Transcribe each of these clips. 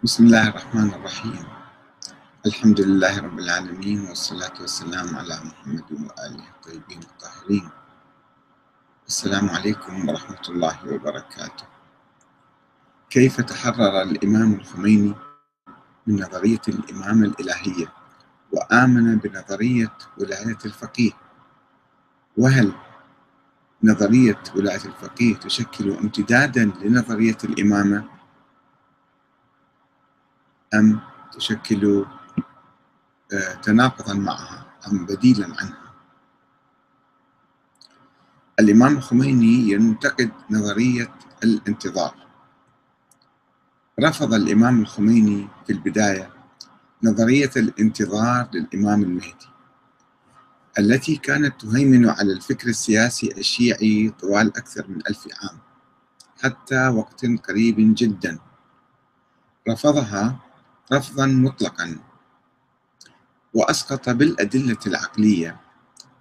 بسم الله الرحمن الرحيم. الحمد لله رب العالمين والصلاة والسلام على محمد وآله الطيبين الطاهرين. السلام عليكم ورحمة الله وبركاته. كيف تحرر الإمام الخميني من نظرية الإمامة الإلهية وآمن بنظرية ولاية الفقيه؟ وهل نظرية ولاية الفقيه تشكل امتدادا لنظرية الإمامة؟ أم تشكل آه، تناقضا معها أم بديلا عنها. الإمام الخميني ينتقد نظرية الانتظار. رفض الإمام الخميني في البداية نظرية الانتظار للإمام المهدي التي كانت تهيمن على الفكر السياسي الشيعي طوال أكثر من ألف عام حتى وقت قريب جدا. رفضها رفضا مطلقا. وأسقط بالأدلة العقلية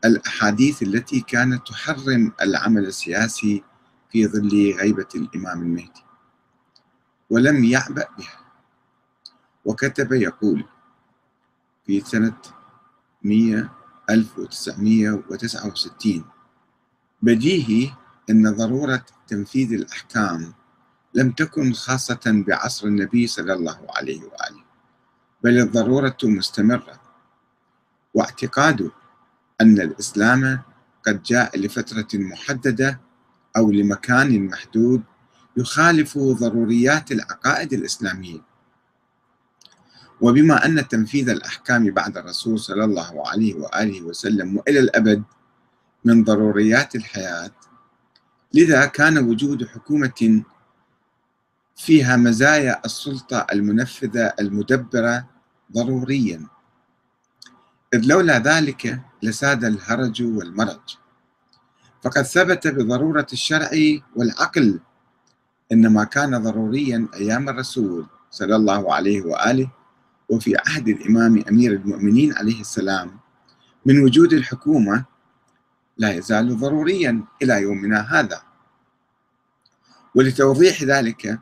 الأحاديث التي كانت تحرم العمل السياسي في ظل غيبة الإمام المهدي ولم يعبأ بها. وكتب يقول في سنة 100 1969 بديهي أن ضرورة تنفيذ الأحكام لم تكن خاصة بعصر النبي صلى الله عليه وآله بل الضرورة مستمرة. واعتقاد أن الإسلام قد جاء لفترة محددة أو لمكان محدود يخالف ضروريات العقائد الإسلامية. وبما أن تنفيذ الأحكام بعد الرسول صلى الله عليه وآله وسلم وإلى الأبد من ضروريات الحياة لذا كان وجود حكومة فيها مزايا السلطة المنفذة المدبرة ضروريا. إذ لولا ذلك لساد الهرج والمرج. فقد ثبت بضرورة الشرع والعقل إنما كان ضروريا أيام الرسول صلى الله عليه وآله وفي عهد الإمام أمير المؤمنين عليه السلام. من وجود الحكومة لا يزال ضروريا إلى يومنا هذا. ولتوضيح ذلك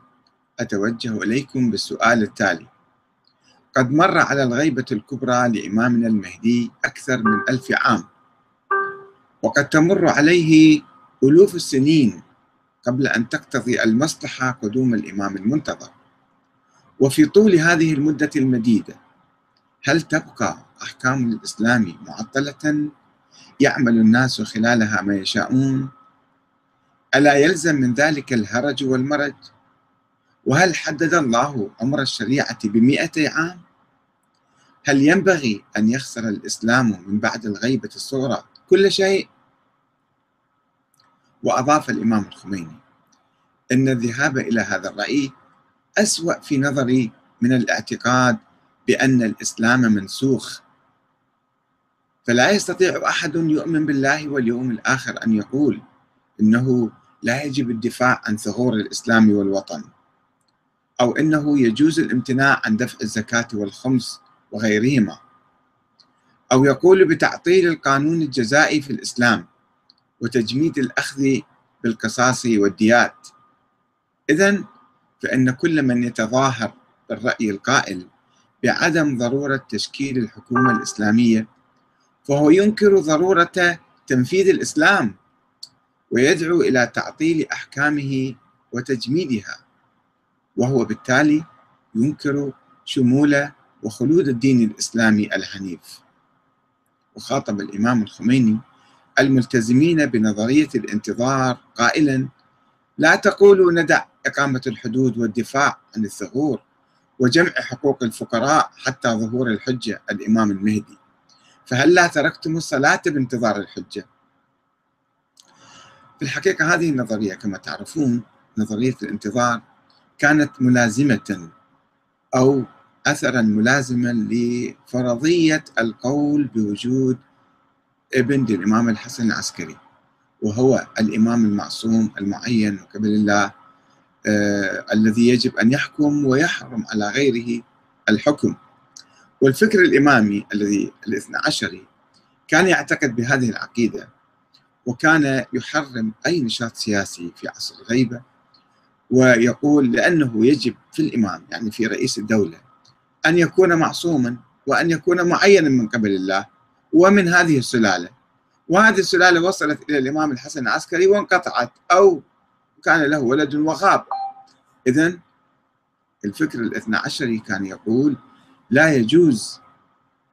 أتوجه إليكم بالسؤال التالي. قد مر على الغيبة الكبرى لإمامنا المهدي أكثر من ألف عام. وقد تمر عليه ألوف السنين قبل أن تقتضي المصلحة قدوم الإمام المنتظر. وفي طول هذه المدة المديدة هل تبقى أحكام الإسلام معطلة؟ يعمل الناس خلالها ما يشاءون. ألا يلزم من ذلك الهرج والمرج؟ وهل حدد الله عمر الشريعة بمئة عام؟ هل ينبغي أن يخسر الإسلام من بعد الغيبة الصغرى كل شيء؟ وأضاف الإمام الخميني أن الذهاب إلى هذا الرأي أسوأ في نظري من الاعتقاد بأن الإسلام منسوخ. فلا يستطيع أحد يؤمن بالله واليوم الآخر أن يقول إنه لا يجب الدفاع عن ثغور الإسلام والوطن. أو إنه يجوز الامتناع عن دفع الزكاة والخمس وغيرهما. أو يقول بتعطيل القانون الجزائي في الإسلام وتجميد الأخذ بالقصاص والديات. إذا فإن كل من يتظاهر بالرأي القائل بعدم ضرورة تشكيل الحكومة الإسلامية فهو ينكر ضرورة تنفيذ الإسلام ويدعو إلى تعطيل أحكامه وتجميدها. وهو بالتالي ينكر شمول وخلود الدين الإسلامي الحنيف. وخاطب الإمام الخميني الملتزمين بنظرية الانتظار قائلا لا تقولوا ندع إقامة الحدود والدفاع عن الثغور وجمع حقوق الفقراء حتى ظهور الحجة الإمام المهدي. فهل لا تركتم الصلاة بانتظار الحجة؟ في الحقيقة هذه النظرية كما تعرفون نظرية الانتظار كانت ملازمة أو أثرا ملازما لفرضية القول بوجود ابن للإمام الحسن العسكري وهو الإمام المعصوم المعين قبل الله آه الذي يجب أن يحكم ويحرم على غيره الحكم. والفكر الإمامي الذي الاثنى عشري كان يعتقد بهذه العقيدة وكان يحرم أي نشاط سياسي في عصر الغيبة ويقول لأنه يجب في الإمام يعني في رئيس الدولة أن يكون معصوما وأن يكون معينا من قبل الله ومن هذه السلالة. وهذه السلالة وصلت إلى الإمام الحسن العسكري وانقطعت أو كان له ولد وغاب. إذا الفكر الاثنى عشري كان يقول لا يجوز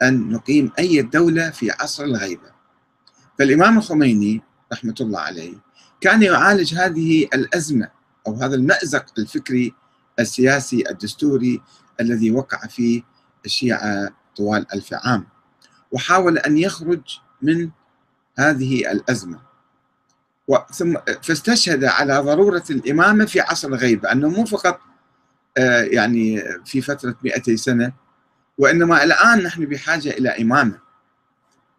أن نقيم أي دولة في عصر الغيبة. فالإمام الخميني رحمة الله عليه كان يعالج هذه الأزمة أو هذا المأزق الفكري السياسي الدستوري الذي وقع فيه الشيعة طوال ألف عام. وحاول أن يخرج من هذه الأزمة. ثم فاستشهد على ضرورة الإمامة في عصر الغيبة أنه مو فقط آه، يعني في فترة 200 سنة وإنما الآن نحن بحاجة إلى إمامة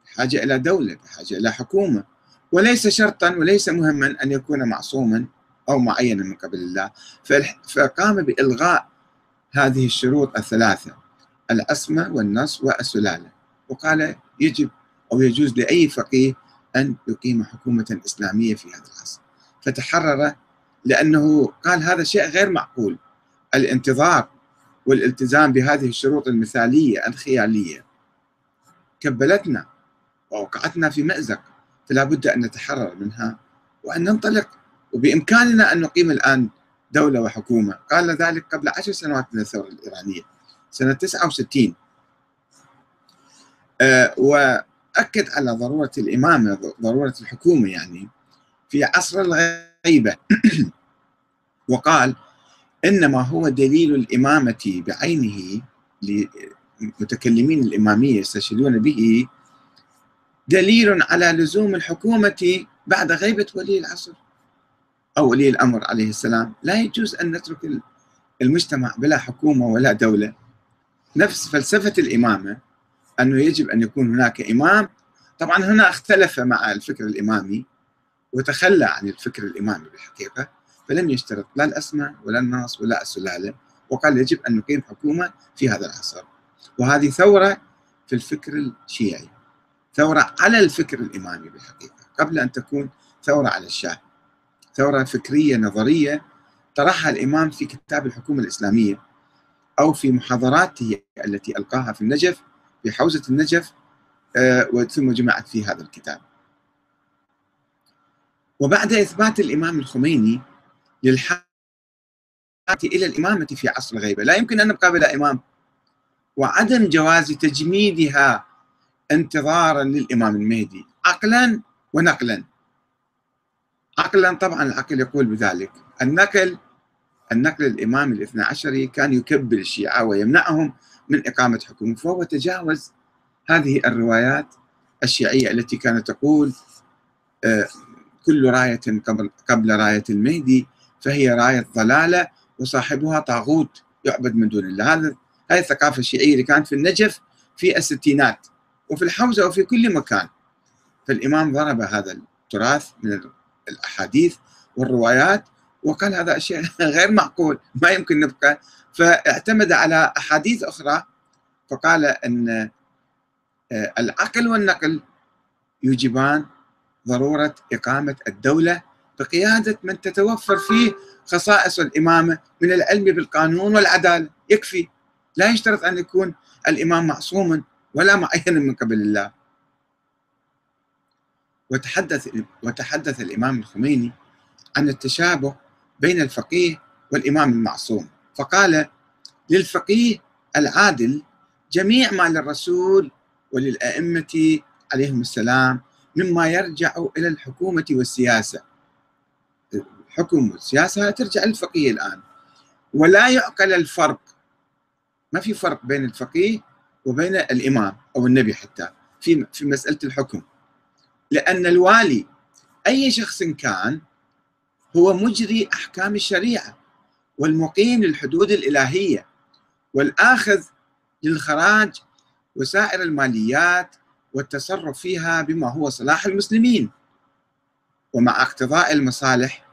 بحاجة إلى دولة بحاجة إلى حكومة. وليس شرطا وليس مهما أن يكون معصوما. أو معينا من قبل الله. فقام بإلغاء هذه الشروط الثلاثة العصمة والنص والسلالة. وقال يجب أو يجوز لأي فقيه أن يقيم حكومة إسلامية في هذا العصر. فتحرر لأنه قال هذا شيء غير معقول. الانتظار والالتزام بهذه الشروط المثالية الخيالية. كبلتنا ووقعتنا في مأزق فلا بد أن نتحرر منها وأن ننطلق وبإمكاننا أن نقيم الآن دولة وحكومة. قال ذلك قبل عشر سنوات من الثورة الإيرانية سنة 69 أه وأكد على ضرورة الإمامة ضرورة الحكومة يعني في عصر الغيبة. وقال إنما هو دليل الإمامة بعينه لمتكلمين الإمامية يستشهدون به دليل على لزوم الحكومة بعد غيبة ولي العصر. أو ولي الأمر عليه السلام. لا يجوز أن نترك المجتمع بلا حكومة ولا دولة. نفس فلسفة الإمامة أنه يجب أن يكون هناك إمام. طبعا هنا اختلف مع الفكر الإمامي وتخلى عن الفكر الإمامي بالحقيقة فلم يشترط لا الأسماء ولا الناس ولا السلالة وقال يجب أن نقيم حكومة في هذا العصر. وهذه ثورة في الفكر الشيعي ثورة على الفكر الإمامي بالحقيقة قبل أن تكون ثورة على الشاه. ثورة فكرية نظرية طرحها الإمام في كتاب الحكومة الإسلامية أو في محاضراته التي ألقاها في النجف في حوزة النجف آه، ثم جمعت في هذا الكتاب. وبعد إثبات الإمام الخميني للحاجة إلى الإمامة في عصر الغيبة. لا يمكن أن نبقى بلا إمام. وعدم جواز تجميدها انتظارا للإمام المهدي عقلا ونقلا. عقلا طبعا العقل يقول بذلك. النقل النقل الإمام الاثنى عشري كان يكبر الشيعة ويمنعهم من إقامة حكومة فهو تجاوز هذه الروايات الشيعية التي كانت تقول آه، كل راية قبل, قبل راية المهدي فهي راية ضلالة وصاحبها طاغوت يعبد من دون الله. هذا هذه الثقافة الشيعية اللي كانت في النجف في الستينات وفي الحوزة وفي كل مكان. فالإمام ضرب هذا التراث من الأحاديث والروايات وقال هذا شيء غير معقول ما يمكن نبقى. فاعتمد على أحاديث أخرى فقال أن آه، العقل والنقل يوجبان ضرورة إقامة الدولة بقيادة من تتوفر فيه خصائص الإمامة من العلم بالقانون والعدالة. يكفي. لا يشترط أن يكون الإمام معصوما ولا معينا من قبل الله. وتحدث وتحدث الإمام الخميني عن التشابه بين الفقيه والإمام المعصوم. فقال للفقيه العادل جميع ما للرسول وللأئمة عليهم السلام مما يرجع إلى الحكومة والسياسة. الحكم والسياسة ترجع للفقيه الآن. ولا يعقل الفرق. ما في فرق بين الفقيه وبين الإمام أو النبي حتى في في مسألة الحكم. لأن الوالي أي شخص كان هو مجري أحكام الشريعة والمقيم للحدود الإلهية والآخذ للخراج وسائر الماليات والتصرف فيها بما هو صلاح المسلمين. ومع اقتضاء المصالح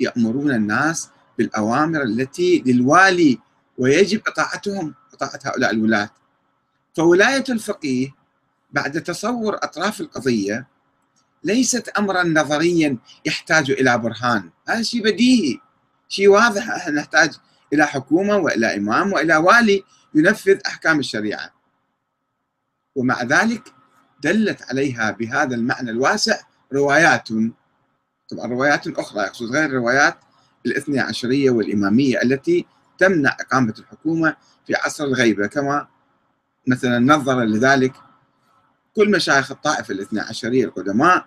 يأمرون الناس بالأوامر التي للوالي ويجب إطاعتهم إطاعة هؤلاء الولاة. فولاية الفقيه بعد تصور أطراف القضية ليست أمرا نظريا يحتاج إلى برهان. هذا شيء بديهي. شيء واضح. نحتاج إلى حكومة وإلى إمام وإلى والي ينفذ أحكام الشريعة. ومع ذلك دلت عليها بهذا المعنى الواسع روايات. طبعا روايات أخرى يقصد غير الروايات الاثني عشرية والإمامية التي تمنع إقامة الحكومة في عصر الغيبة كما مثلا نظر لذلك كل مشايخ الطائفه الاثنى عشرية القدماء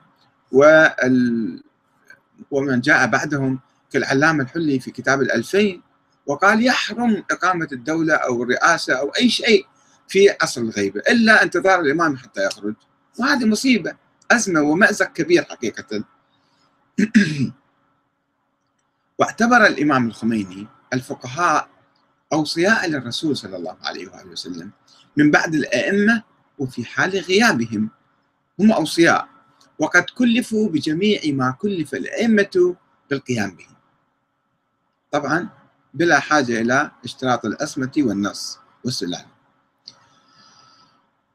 وال ومن جاء بعدهم كالعلامة الحلي في كتاب الألفين وقال يحرم إقامة الدولة أو الرئاسة أو أي شيء في عصر الغيبة إلا انتظار الإمام حتى يخرج. وهذه مصيبة أزمة ومأزق كبير حقيقة. واعتبر الإمام الخميني الفقهاء أوصياء للرسول صلى الله عليه وآله وسلم من بعد الأئمة وفي حال غيابهم. هم أوصياء وقد كلفوا بجميع ما كلف الأئمة بالقيام به. طبعا بلا حاجة إلى اشتراط الأسمة والنص والسلال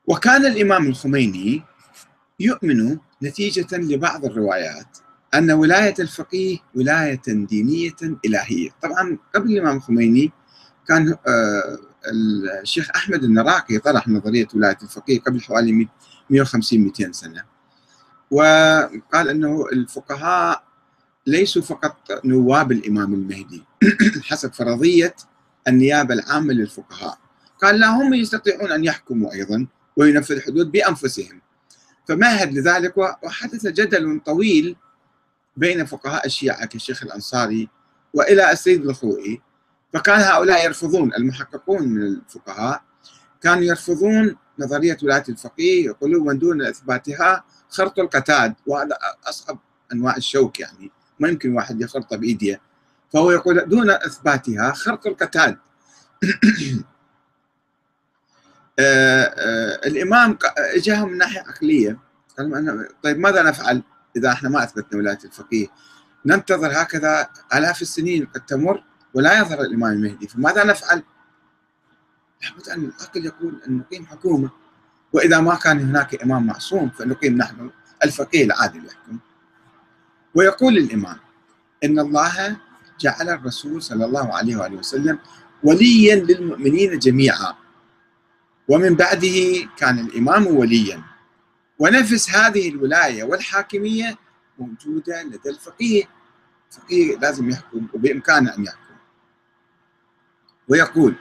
وكان الإمام الخميني يؤمن نتيجة لبعض الروايات أن ولاية الفقيه ولاية دينية إلهية. طبعا قبل الإمام الخميني كان آه، الشيخ أحمد النراقي طرح نظرية ولاية الفقيه قبل حوالي 150 200 سنة. وقال أنه الفقهاء ليسوا فقط نواب الإمام المهدي حسب فرضية النيابة العامة للفقهاء. قال لا هم يستطيعون أن يحكموا أيضا وينفذ الحدود بأنفسهم. فمهد لذلك؟ وحدث جدل طويل بين فقهاء الشيعة كالشيخ الأنصاري وإلى السيد الخوئي. فكان هؤلاء يرفضون المحققون من الفقهاء كانوا يرفضون نظرية ولاية الفقيه يقولون من دون إثباتها خرط القتاد وهذا أصعب أنواع الشوك يعني ما يمكن واحد يخرطه بإيديه. فهو يقول دون إثباتها خرق القتال آه، آه، الإمام جاءهم من ناحية عقلية طيب ماذا نفعل إذا إحنا ما أثبتنا ولاية الفقيه؟ ننتظر هكذا آلاف السنين قد تمر ولا يظهر الإمام المهدي. فماذا نفعل؟ لابد أن العقل يقول أن نقيم حكومة وإذا ما كان هناك إمام معصوم فنقيم نحن الفقيه العادل يحكم ويقول الإمام إن الله جعل الرسول صلى الله عليه وآله وسلم وليا للمؤمنين جميعا. ومن بعده كان الإمام وليا. ونفس هذه الولاية والحاكمية موجودة لدى الفقيه. الفقيه لازم يحكم وبإمكانه أن يحكم. ويقول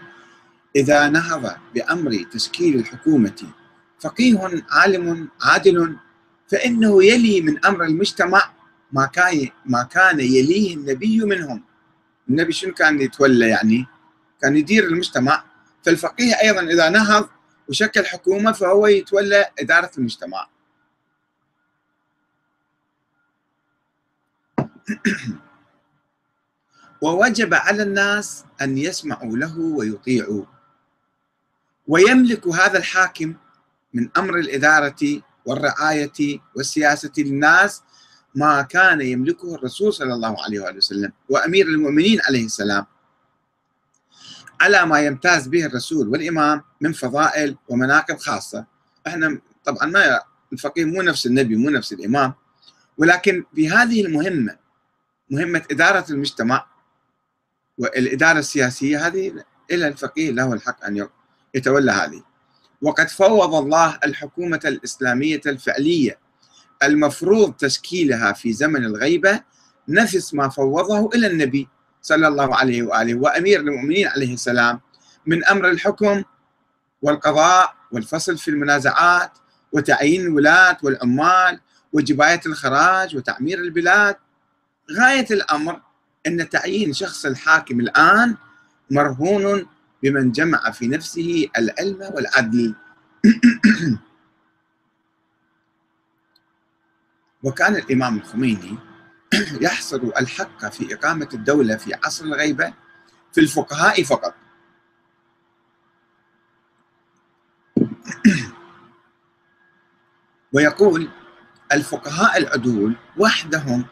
إذا نهض بأمر تشكيل الحكومة فقيه عالم عادل فإنه يلي من أمر المجتمع ما كان ما كان يليه النبي منهم. النبي شنو كان يتولى يعني؟ كان يدير المجتمع. فالفقيه أيضا إذا نهض وشكل حكومة فهو يتولى إدارة المجتمع. ووجب على الناس أن يسمعوا له ويطيعوا ويملك هذا الحاكم من أمر الإدارة والرعاية والسياسة للناس ما كان يملكه الرسول صلى الله عليه وآله وسلم وأمير المؤمنين عليه السلام. على ما يمتاز به الرسول والإمام من فضائل ومناقب خاصة. إحنا طبعا ما الفقيه مو نفس النبي مو نفس الإمام. ولكن في هذه المهمة مهمة إدارة المجتمع والإدارة السياسية هذه إلى الفقيه له الحق أن يتولى هذه. وقد فوض الله الحكومة الإسلامية الفعلية المفروض تشكيلها في زمن الغيبة نفس ما فوضه إلى النبي صلى الله عليه وآله وأمير المؤمنين عليه السلام من أمر الحكم والقضاء والفصل في المنازعات وتعيين الولاة والعمال وجباية الخراج وتعمير البلاد. غاية الأمر أن تعيين شخص الحاكم الآن مرهون بمن جمع في نفسه العلم والعدل. وكان الإمام الخميني يحصر الحق في إقامة الدولة في عصر الغيبة في الفقهاء فقط. ويقول الفقهاء العدول وحدهم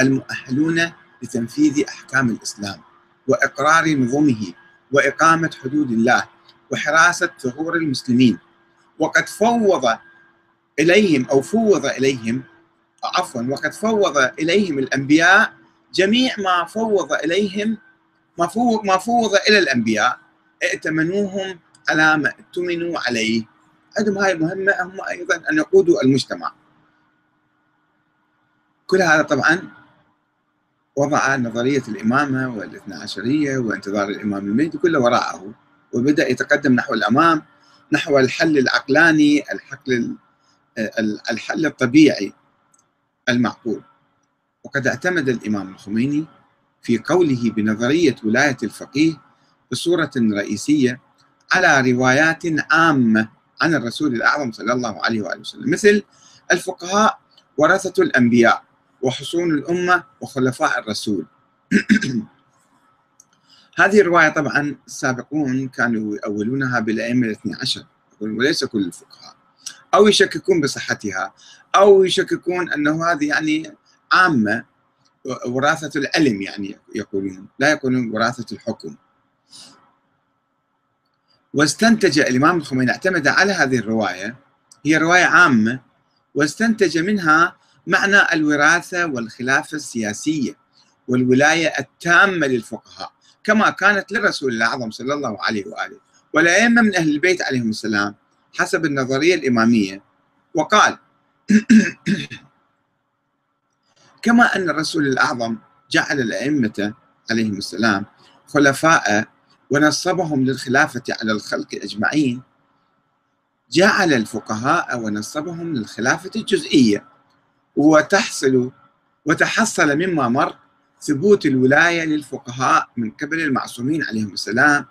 المؤهلون لتنفيذ أحكام الإسلام وإقرار نظمه وإقامة حدود الله وحراسة ثغور المسلمين. وقد فوض إليهم أو فوض إليهم عفوا وقد فوض إليهم الأنبياء جميع ما فوض إليهم ما فوض, ما فوض إلى الأنبياء. ائتمنوهم على ما ائتمنوا عليه. عندهم هاي المهمة هم أيضا أن يقودوا المجتمع. كل هذا طبعا وضع نظرية الإمامة والاثنى عشرية وانتظار الإمام المهدي كله وراءه. وبدأ يتقدم نحو الأمام نحو الحل العقلاني الحل الحل الطبيعي المعقول. وقد اعتمد الإمام الخميني في قوله بنظرية ولاية الفقيه بصورة رئيسية على روايات عامة عن الرسول الأعظم صلى الله عليه وآله وسلم مثل الفقهاء ورثة الأنبياء. وحصون الأمة وخلفاء الرسول. هذه الرواية طبعا السابقون كانوا يؤولونها بالأئمة الاثني عشر وليس كل الفقهاء. أو يشككون بصحتها أو يشككون أنه هذه يعني عامة وراثة العلم يعني يقولون لا يقولون وراثة الحكم. واستنتج الإمام الخميني اعتمد على هذه الرواية هي رواية عامة واستنتج منها معنى الوراثة والخلافة السياسية والولاية التامة للفقهاء كما كانت للرسول الأعظم صلى الله عليه وآله. والأئمة من أهل البيت عليهم السلام حسب النظرية الإمامية وقال كما أن الرسول الأعظم جعل الأئمة عليهم السلام خلفاء ونصبهم للخلافة على الخلق أجمعين جعل الفقهاء ونصبهم للخلافة الجزئية. وتحصل وتحصل مما مر ثبوت الولاية للفقهاء من قبل المعصومين عليهم السلام.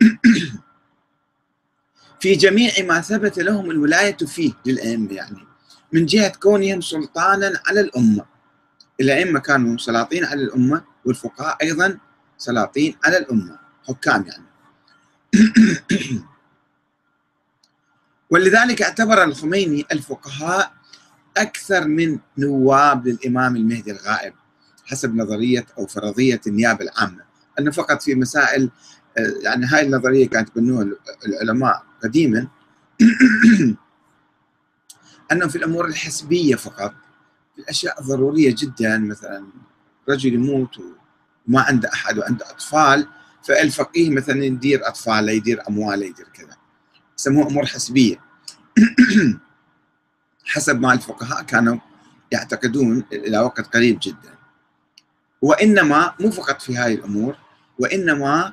في جميع ما ثبت لهم الولاية فيه للأئمة يعني من جهة كونهم سلطانا على الأمة. الأئمة كانوا سلاطين على الأمة والفقهاء أيضا سلاطين على الأمة حكام يعني. ولذلك اعتبر الخميني الفقهاء أكثر من نواب للإمام المهدي الغائب حسب نظرية أو فرضية النيابة العامة. أنه فقط في مسائل يعني هاي النظرية كانت بنوها العلماء قديما. أنه في الأمور الحسبية فقط في الأشياء الضرورية جدا مثلا رجل يموت وما عنده أحد وعنده أطفال فالفقيه مثلا يدير أطفاله يدير أمواله يدير كذا. يسموها أمور حسبية. حسب ما الفقهاء كانوا يعتقدون إلى وقت قريب جدا. وإنما مو فقط في هذه الأمور وإنما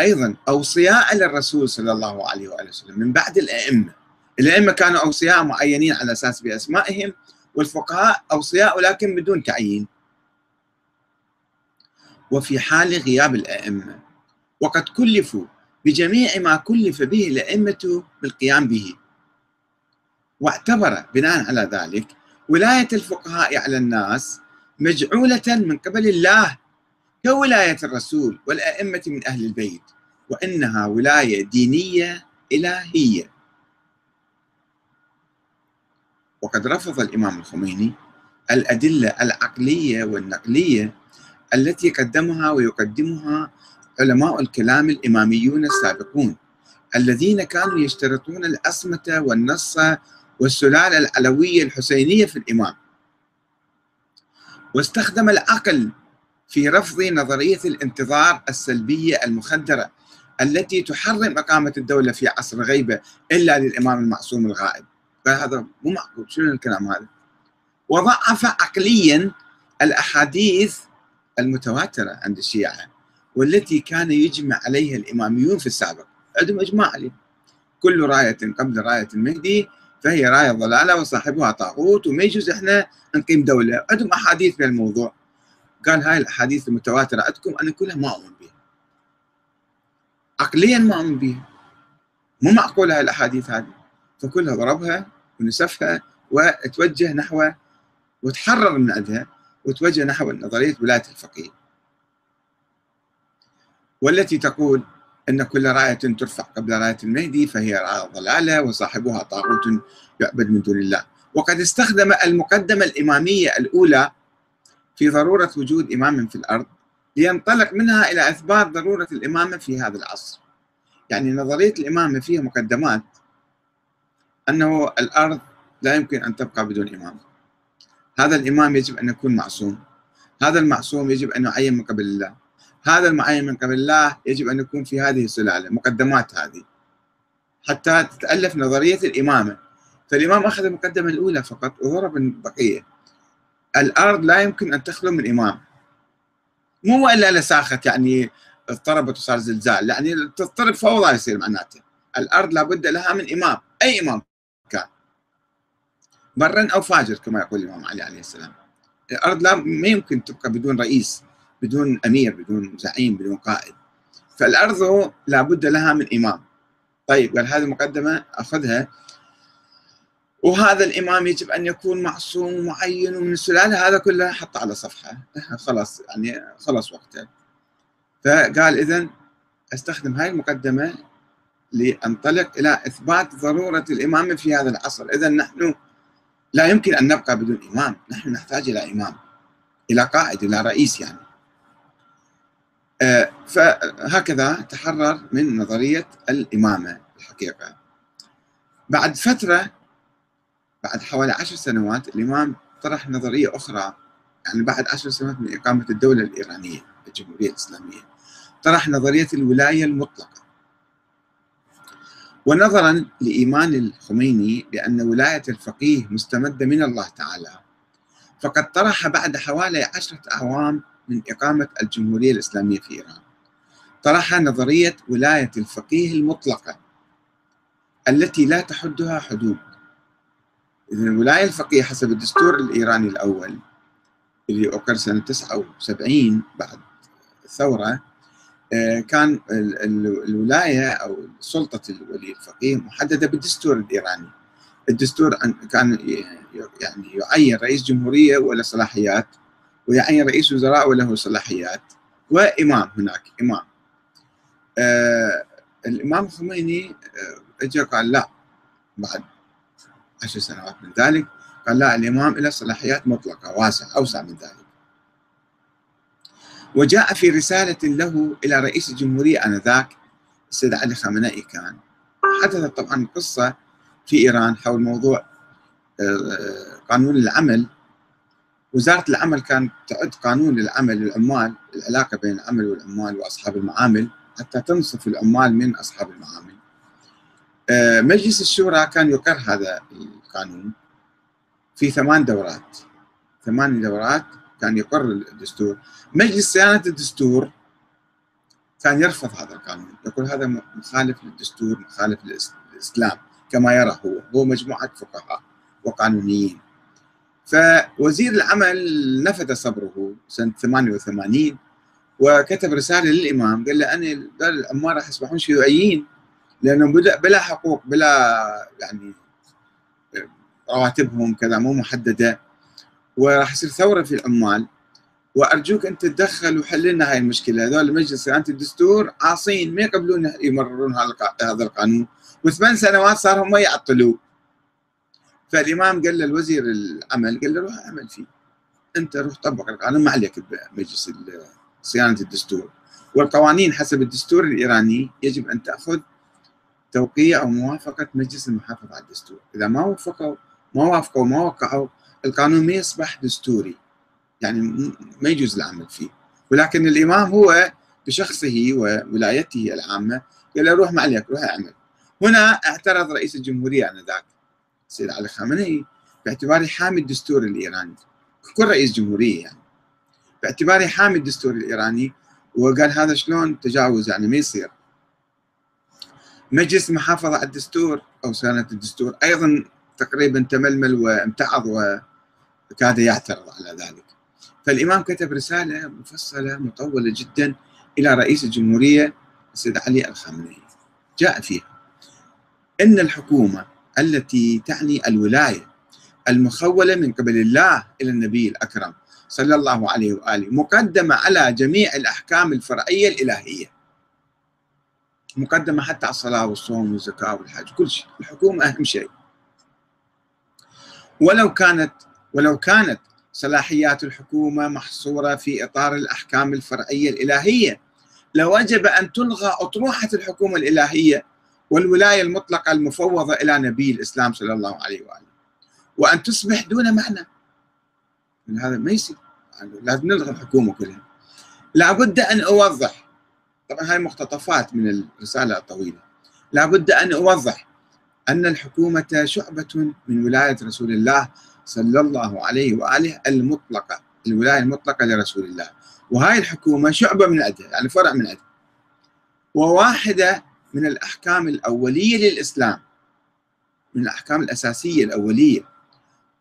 أيضا أوصياء للرسول صلى الله عليه وآله وسلم من بعد الأئمة. الأئمة كانوا أوصياء معينين على أساس بأسمائهم والفقهاء أوصياء ولكن بدون تعيين. وفي حال غياب الأئمة وقد كلفوا بجميع ما كلف به الأئمة بالقيام به. واعتبر بناء على ذلك ولاية الفقهاء على الناس مجعولة من قبل الله كولاية الرسول والأئمة من أهل البيت وإنها ولاية دينية إلهية. وقد رفض الإمام الخميني الأدلة العقلية والنقلية التي قدمها ويقدمها علماء الكلام الإماميون السابقون الذين كانوا يشترطون الأصمة والنص والسلالة العلوية الحسينية في الإمام. واستخدم العقل في رفض نظرية الانتظار السلبية المخدرة التي تحرم إقامة الدولة في عصر غيبة إلا للإمام المعصوم الغائب. قال هذا مو معقول شنو الكلام هذا؟ وضعف عقليا الأحاديث المتواترة عند الشيعة والتي كان يجمع عليها الإماميون في السابق. عندهم إجماع عليه. كل رأية قبل رأية المهدي فهي راية ضلالة وصاحبها طاغوت وما يجوز إحنا نقيم دولة. عندهم أحاديث في الموضوع. قال هاي الأحاديث المتواترة عندكم أنا كلها ما أؤمن بها. عقليا ما أؤمن بها. مو معقولة هاي الأحاديث هذه. فكلها ضربها ونسفها وتوجه نحو وتحرر من عندها وتوجه نحو نظرية ولاية الفقيه والتي تقول أن كل راية ترفع قبل راية المهدي فهي راية ضلالة وصاحبها طاغوت يعبد من دون الله. وقد استخدم المقدمة الإمامية الأولى في ضرورة وجود إمام في الأرض لينطلق منها إلى إثبات ضرورة الإمامة في هذا العصر. يعني نظرية الإمامة فيها مقدمات أنه الأرض لا يمكن أن تبقى بدون إمام. هذا الإمام يجب أن يكون معصوم. هذا المعصوم يجب أن يعين من قبل الله. هذا المعين من قبل الله يجب أن يكون في هذه السلالة مقدمات هذه. حتى تتألف نظرية الإمامة فالإمام أخذ المقدمة الأولى فقط وضرب البقية. الأرض لا يمكن أن تخلو من إمام. مو إلا لساخت يعني اضطربت وصار زلزال يعني تضطرب فوضى يصير معناته. الأرض لابد لها من إمام. أي إمام كان. برا أو فاجر كما يقول الإمام علي عليه السلام. الأرض لا ما يمكن تبقى بدون رئيس. بدون أمير بدون زعيم بدون قائد. فالأرض لابد لها من إمام. طيب قال هذه المقدمة أخذها. وهذا الإمام يجب أن يكون معصوم ومعين من السلالة هذا كله حط على صفحة. خلاص يعني خلص وقته فقال إذا أستخدم هاي المقدمة لأنطلق إلى إثبات ضرورة الإمامة في هذا العصر. إذا نحن لا يمكن أن نبقى بدون إمام. نحن نحتاج إلى إمام إلى قائد إلى رئيس يعني. فهكذا تحرر من نظرية الإمامة الحقيقة. بعد فترة بعد حوالي عشر سنوات الإمام طرح نظرية أخرى يعني بعد عشر سنوات من إقامة الدولة الإيرانية الجمهورية الإسلامية طرح نظرية الولاية المطلقة. ونظرا لإيمان الخميني بأن ولاية الفقيه مستمدة من الله تعالى فقد طرح بعد حوالي عشرة أعوام من إقامة الجمهورية الإسلامية في إيران. طرح نظرية ولاية الفقيه المطلقة التي لا تحدها حدود. إذن الولاية الفقيه حسب الدستور الإيراني الأول اللي أقر سنة 79 بعد الثورة آه، كان الولاية أو سلطة الولي الفقيه محددة بالدستور الإيراني. الدستور كان يعني يعين رئيس جمهورية وله صلاحيات. ويعين رئيس وزراء وله صلاحيات. وإمام هناك إمام. آه الإمام الخميني آه اجى قال لا بعد عشر سنوات من ذلك قال لا الإمام له صلاحيات مطلقة واسعة أوسع من ذلك. وجاء في رسالة له إلى رئيس الجمهورية آنذاك السيد علي خامنئي كان. حدثت طبعا قصة في إيران حول موضوع آه، قانون العمل وزارة العمل كانت تعد قانون للعمل للعمال العلاقة بين العمل والعمال وأصحاب المعامل حتى تنصف العمال من أصحاب المعامل. آه، مجلس الشورى كان يقر هذا القانون في ثمان دورات. ثمان دورات كان يقر الدستور. مجلس صيانة الدستور كان يرفض هذا القانون يقول هذا مخالف للدستور مخالف للإسلام كما يرى هو. هو مجموعة فقهاء وقانونيين. فوزير العمل نفذ صبره سنة 88 وكتب رسالة للإمام قال له أنا العمال راح يصبحون شيوعيين لأنهم بلا حقوق بلا يعني رواتبهم كذا مو محددة. وراح يصير ثورة في العمال. وأرجوك أن تتدخل وحل لنا هاي المشكلة. هذول مجلس صيانه الدستور عاصين ما يقبلون يمررون هذا القانون. وثمان سنوات صار هم يعطلوه فالإمام قال للوزير العمل قال له روح أعمل فيه. أنت روح طبق القانون ما عليك بمجلس صيانة الدستور. والقوانين حسب الدستور الإيراني يجب أن تأخذ توقيع أو موافقة مجلس المحافظة على الدستور. إذا ما وافقوا ما وافقوا ما وقعوا القانون ما يصبح دستوري. يعني ما يجوز العمل فيه. ولكن الإمام هو بشخصه وولايته العامة قال له روح ما عليك روح أعمل. هنا اعترض رئيس الجمهورية آنذاك. السيد علي خامنئي باعتباره حامي الدستور الإيراني. كل رئيس جمهورية يعني. باعتباره حامي الدستور الإيراني وقال هذا شلون تجاوز يعني ما يصير. مجلس المحافظه على الدستور أو سنه الدستور أيضا تقريبا تململ وامتعض وكاد يعترض على ذلك. فالإمام كتب رسالة مفصلة مطولة جدا إلى رئيس الجمهورية السيد علي الخامنئي. جاء فيها. إن الحكومة التي تعني الولاية المخولة من قبل الله إلى النبي الأكرم صلى الله عليه وآله مقدمة على جميع الأحكام الفرعية الإلهية. مقدمة حتى على الصلاة والصوم والزكاة والحج كل شيء الحكومة أهم شيء. ولو كانت ولو كانت صلاحيات الحكومة محصورة في إطار الأحكام الفرعية الإلهية لوجب أن تلغى أطروحة الحكومة الإلهية والولاية المطلقة المفوضة إلى نبي الإسلام صلى الله عليه وآله. وأن تصبح دون معنى. هذا ما يصير. لازم نلغي الحكومة كلها. لابد أن أوضح. طبعا هاي مقتطفات من الرسالة الطويلة. لابد أن أوضح أن الحكومة شعبة من ولاية رسول الله صلى الله عليه وآله المطلقة. الولاية المطلقة لرسول الله. وهاي الحكومة شعبة من عدها يعني فرع من عدها وواحدة من الأحكام الأولية للإسلام من الأحكام الأساسية الأولية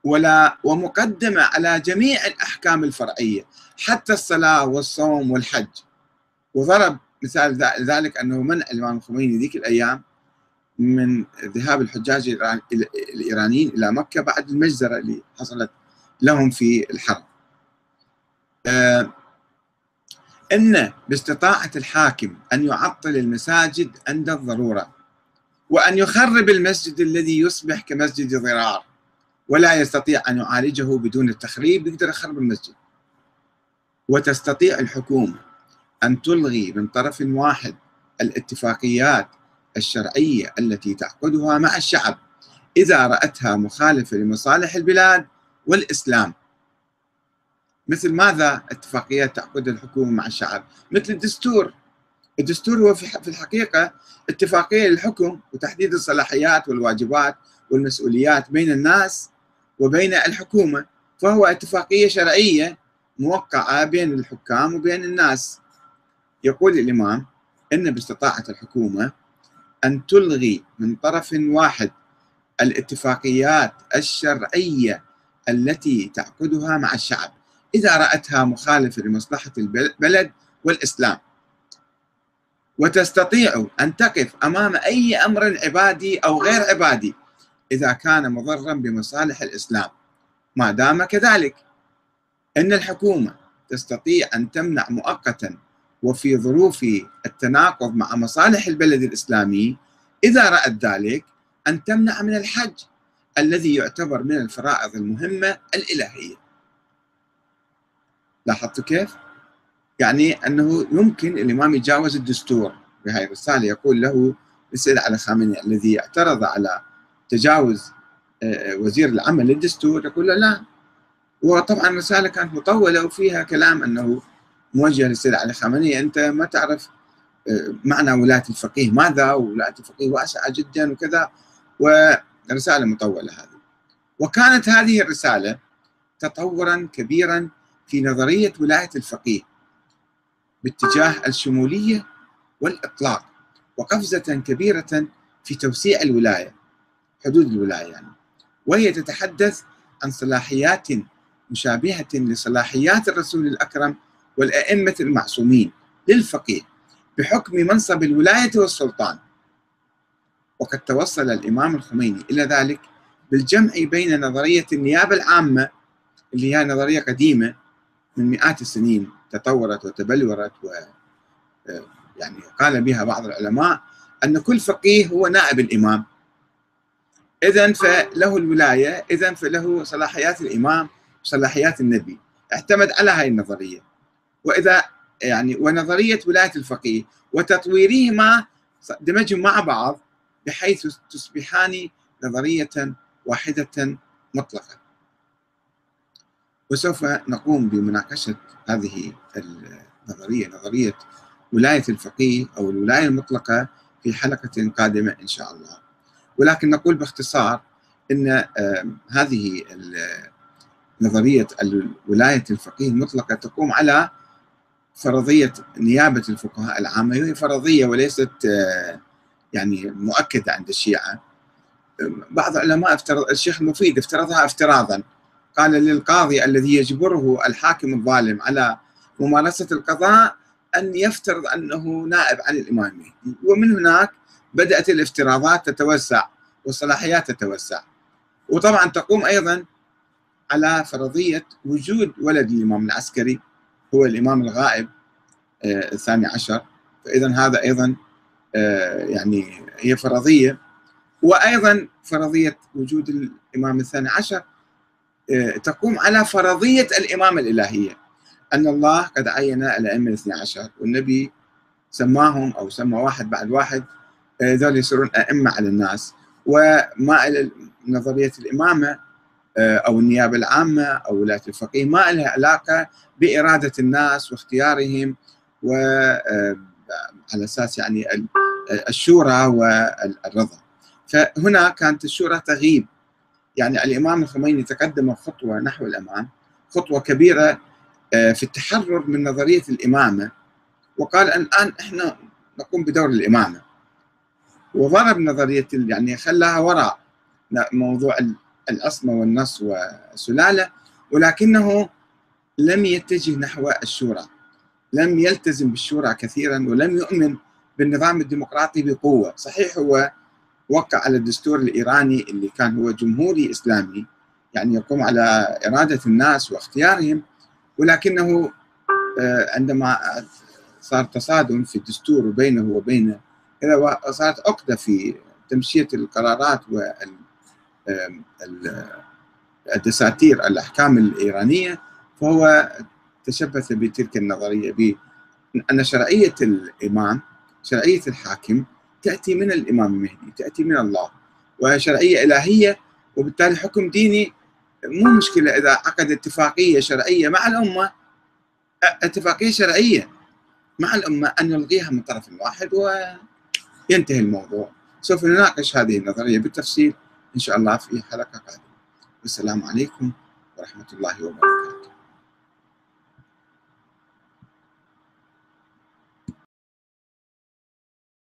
ولا ومقدمة على جميع الأحكام الفرعية حتى الصلاة والصوم والحج. وضرب مثال ذلك أنه منع الإمام الخميني ذيك الأيام من ذهاب الحجاج الإيرانيين إلى مكة بعد المجزرة اللي حصلت لهم في الحرم إن باستطاعة الحاكم أن يعطل المساجد عند الضرورة وأن يخرب المسجد الذي يصبح كمسجد ضرار ولا يستطيع أن يعالجه بدون التخريب يقدر يخرب المسجد. وتستطيع الحكومة أن تلغي من طرف واحد الاتفاقيات الشرعية التي تعقدها مع الشعب إذا رأتها مخالفة لمصالح البلاد والإسلام. مثل ماذا اتفاقيات تعقد الحكومة مع الشعب؟ مثل الدستور. الدستور هو في الحقيقة اتفاقية للحكم وتحديد الصلاحيات والواجبات والمسؤوليات بين الناس وبين الحكومة فهو اتفاقية شرعية موقعة بين الحكام وبين الناس. يقول الإمام إن باستطاعة الحكومة أن تلغي من طرف واحد الاتفاقيات الشرعية التي تعقدها مع الشعب. إذا رأتها مخالفة لمصلحة البلد والإسلام. وتستطيع أن تقف أمام أي أمر عبادي أو غير عبادي إذا كان مضرا بمصالح الإسلام. ما دام كذلك أن الحكومة تستطيع أن تمنع مؤقتا وفي ظروف التناقض مع مصالح البلد الإسلامي إذا رأت ذلك أن تمنع من الحج الذي يعتبر من الفرائض المهمة الإلهية. لاحظت كيف؟ يعني أنه يمكن الإمام يتجاوز الدستور بهذه الرسالة يقول له السيد علي خامنئي الذي اعترض على تجاوز آه، وزير العمل للدستور. يقول له لا. وطبعا الرسالة كانت مطولة وفيها كلام أنه موجه للسيد علي خامنئي أنت ما تعرف آه، معنى ولاية الفقيه ماذا ولاية الفقيه واسعة جدا وكذا. ورسالة مطولة هذه. وكانت هذه الرسالة تطورا كبيرا في نظرية ولاية الفقيه باتجاه الشمولية والإطلاق وقفزة كبيرة في توسيع الولاية حدود الولاية يعني. وهي تتحدث عن صلاحيات مشابهة لصلاحيات الرسول الأكرم والأئمة المعصومين للفقيه بحكم منصب الولاية والسلطان. وقد توصل الإمام الخميني إلى ذلك بالجمع بين نظرية النيابة العامة اللي هي نظرية قديمة من مئات السنين تطورت وتبلورت و يعني قال بها بعض العلماء أن كل فقيه هو نائب الإمام. إذا فله الولاية إذا فله صلاحيات الإمام وصلاحيات النبي. اعتمد على هذه النظرية. وإذا يعني ونظرية ولاية الفقيه وتطويرهما دمجهم مع بعض بحيث تصبحان نظرية واحدة مطلقة. وسوف نقوم بمناقشة هذه النظرية نظرية ولاية الفقيه أو الولاية المطلقة في حلقة قادمة إن شاء الله. ولكن نقول باختصار أن هذه نظرية ولاية الفقيه المطلقة تقوم على فرضية نيابة الفقهاء العامة. هي فرضية وليست آه، يعني مؤكدة عند الشيعة. بعض العلماء افترض الشيخ المفيد افترضها افتراضا. قال للقاضي الذي يجبره الحاكم الظالم على ممارسة القضاء أن يفترض أنه نائب عن الإمام. ومن هناك بدأت الافتراضات تتوسع والصلاحيات تتوسع. وطبعا تقوم أيضا على فرضية وجود ولد الإمام العسكري هو الإمام الغائب آه، الثاني عشر. فإذا هذا أيضا آه، يعني هي فرضية. وأيضا فرضية وجود الإمام الثاني عشر تقوم على فرضية الإمامة الإلهية. أن الله قد عين الأئمة الاثني عشر والنبي سماهم أو سمى واحد بعد واحد ذول يصيرون أئمة على الناس. وما إلى نظرية الإمامة آه، أو النيابة العامة أو ولاية الفقيه ما لها علاقة بإرادة الناس واختيارهم وعلى آه، أساس يعني الشورى والرضا. فهنا كانت الشورى تغيب. يعني الإمام الخميني تقدم خطوة نحو الأمام خطوة كبيرة آه، في التحرر من نظرية الإمامة وقال الآن إحنا نقوم بدور الإمامة. وضرب نظرية يعني خلاها وراء موضوع العصمة والنص والسلالة ولكنه لم يتجه نحو الشورى. لم يلتزم بالشورى كثيرا ولم يؤمن بالنظام الديمقراطي بقوة. صحيح هو وقع على الدستور الإيراني اللي كان هو جمهوري إسلامي يعني يقوم على إرادة الناس واختيارهم ولكنه آه، عندما صار تصادم في الدستور بينه وبين صارت عقدة في تمشية القرارات والدساتير الأحكام الإيرانية فهو تشبث بتلك النظرية بأن شرعية الإمام شرعية الحاكم تأتي من الإمام المهدي تأتي من الله. وشرعية إلهية وبالتالي حكم ديني مو مشكلة إذا عقد اتفاقية شرعية مع الأمة. اتفاقية شرعية مع الأمة أن يلغيها من طرف واحد وينتهي الموضوع. سوف نناقش هذه النظرية بالتفصيل إن شاء الله في حلقة قادمة. والسلام عليكم ورحمة الله وبركاته.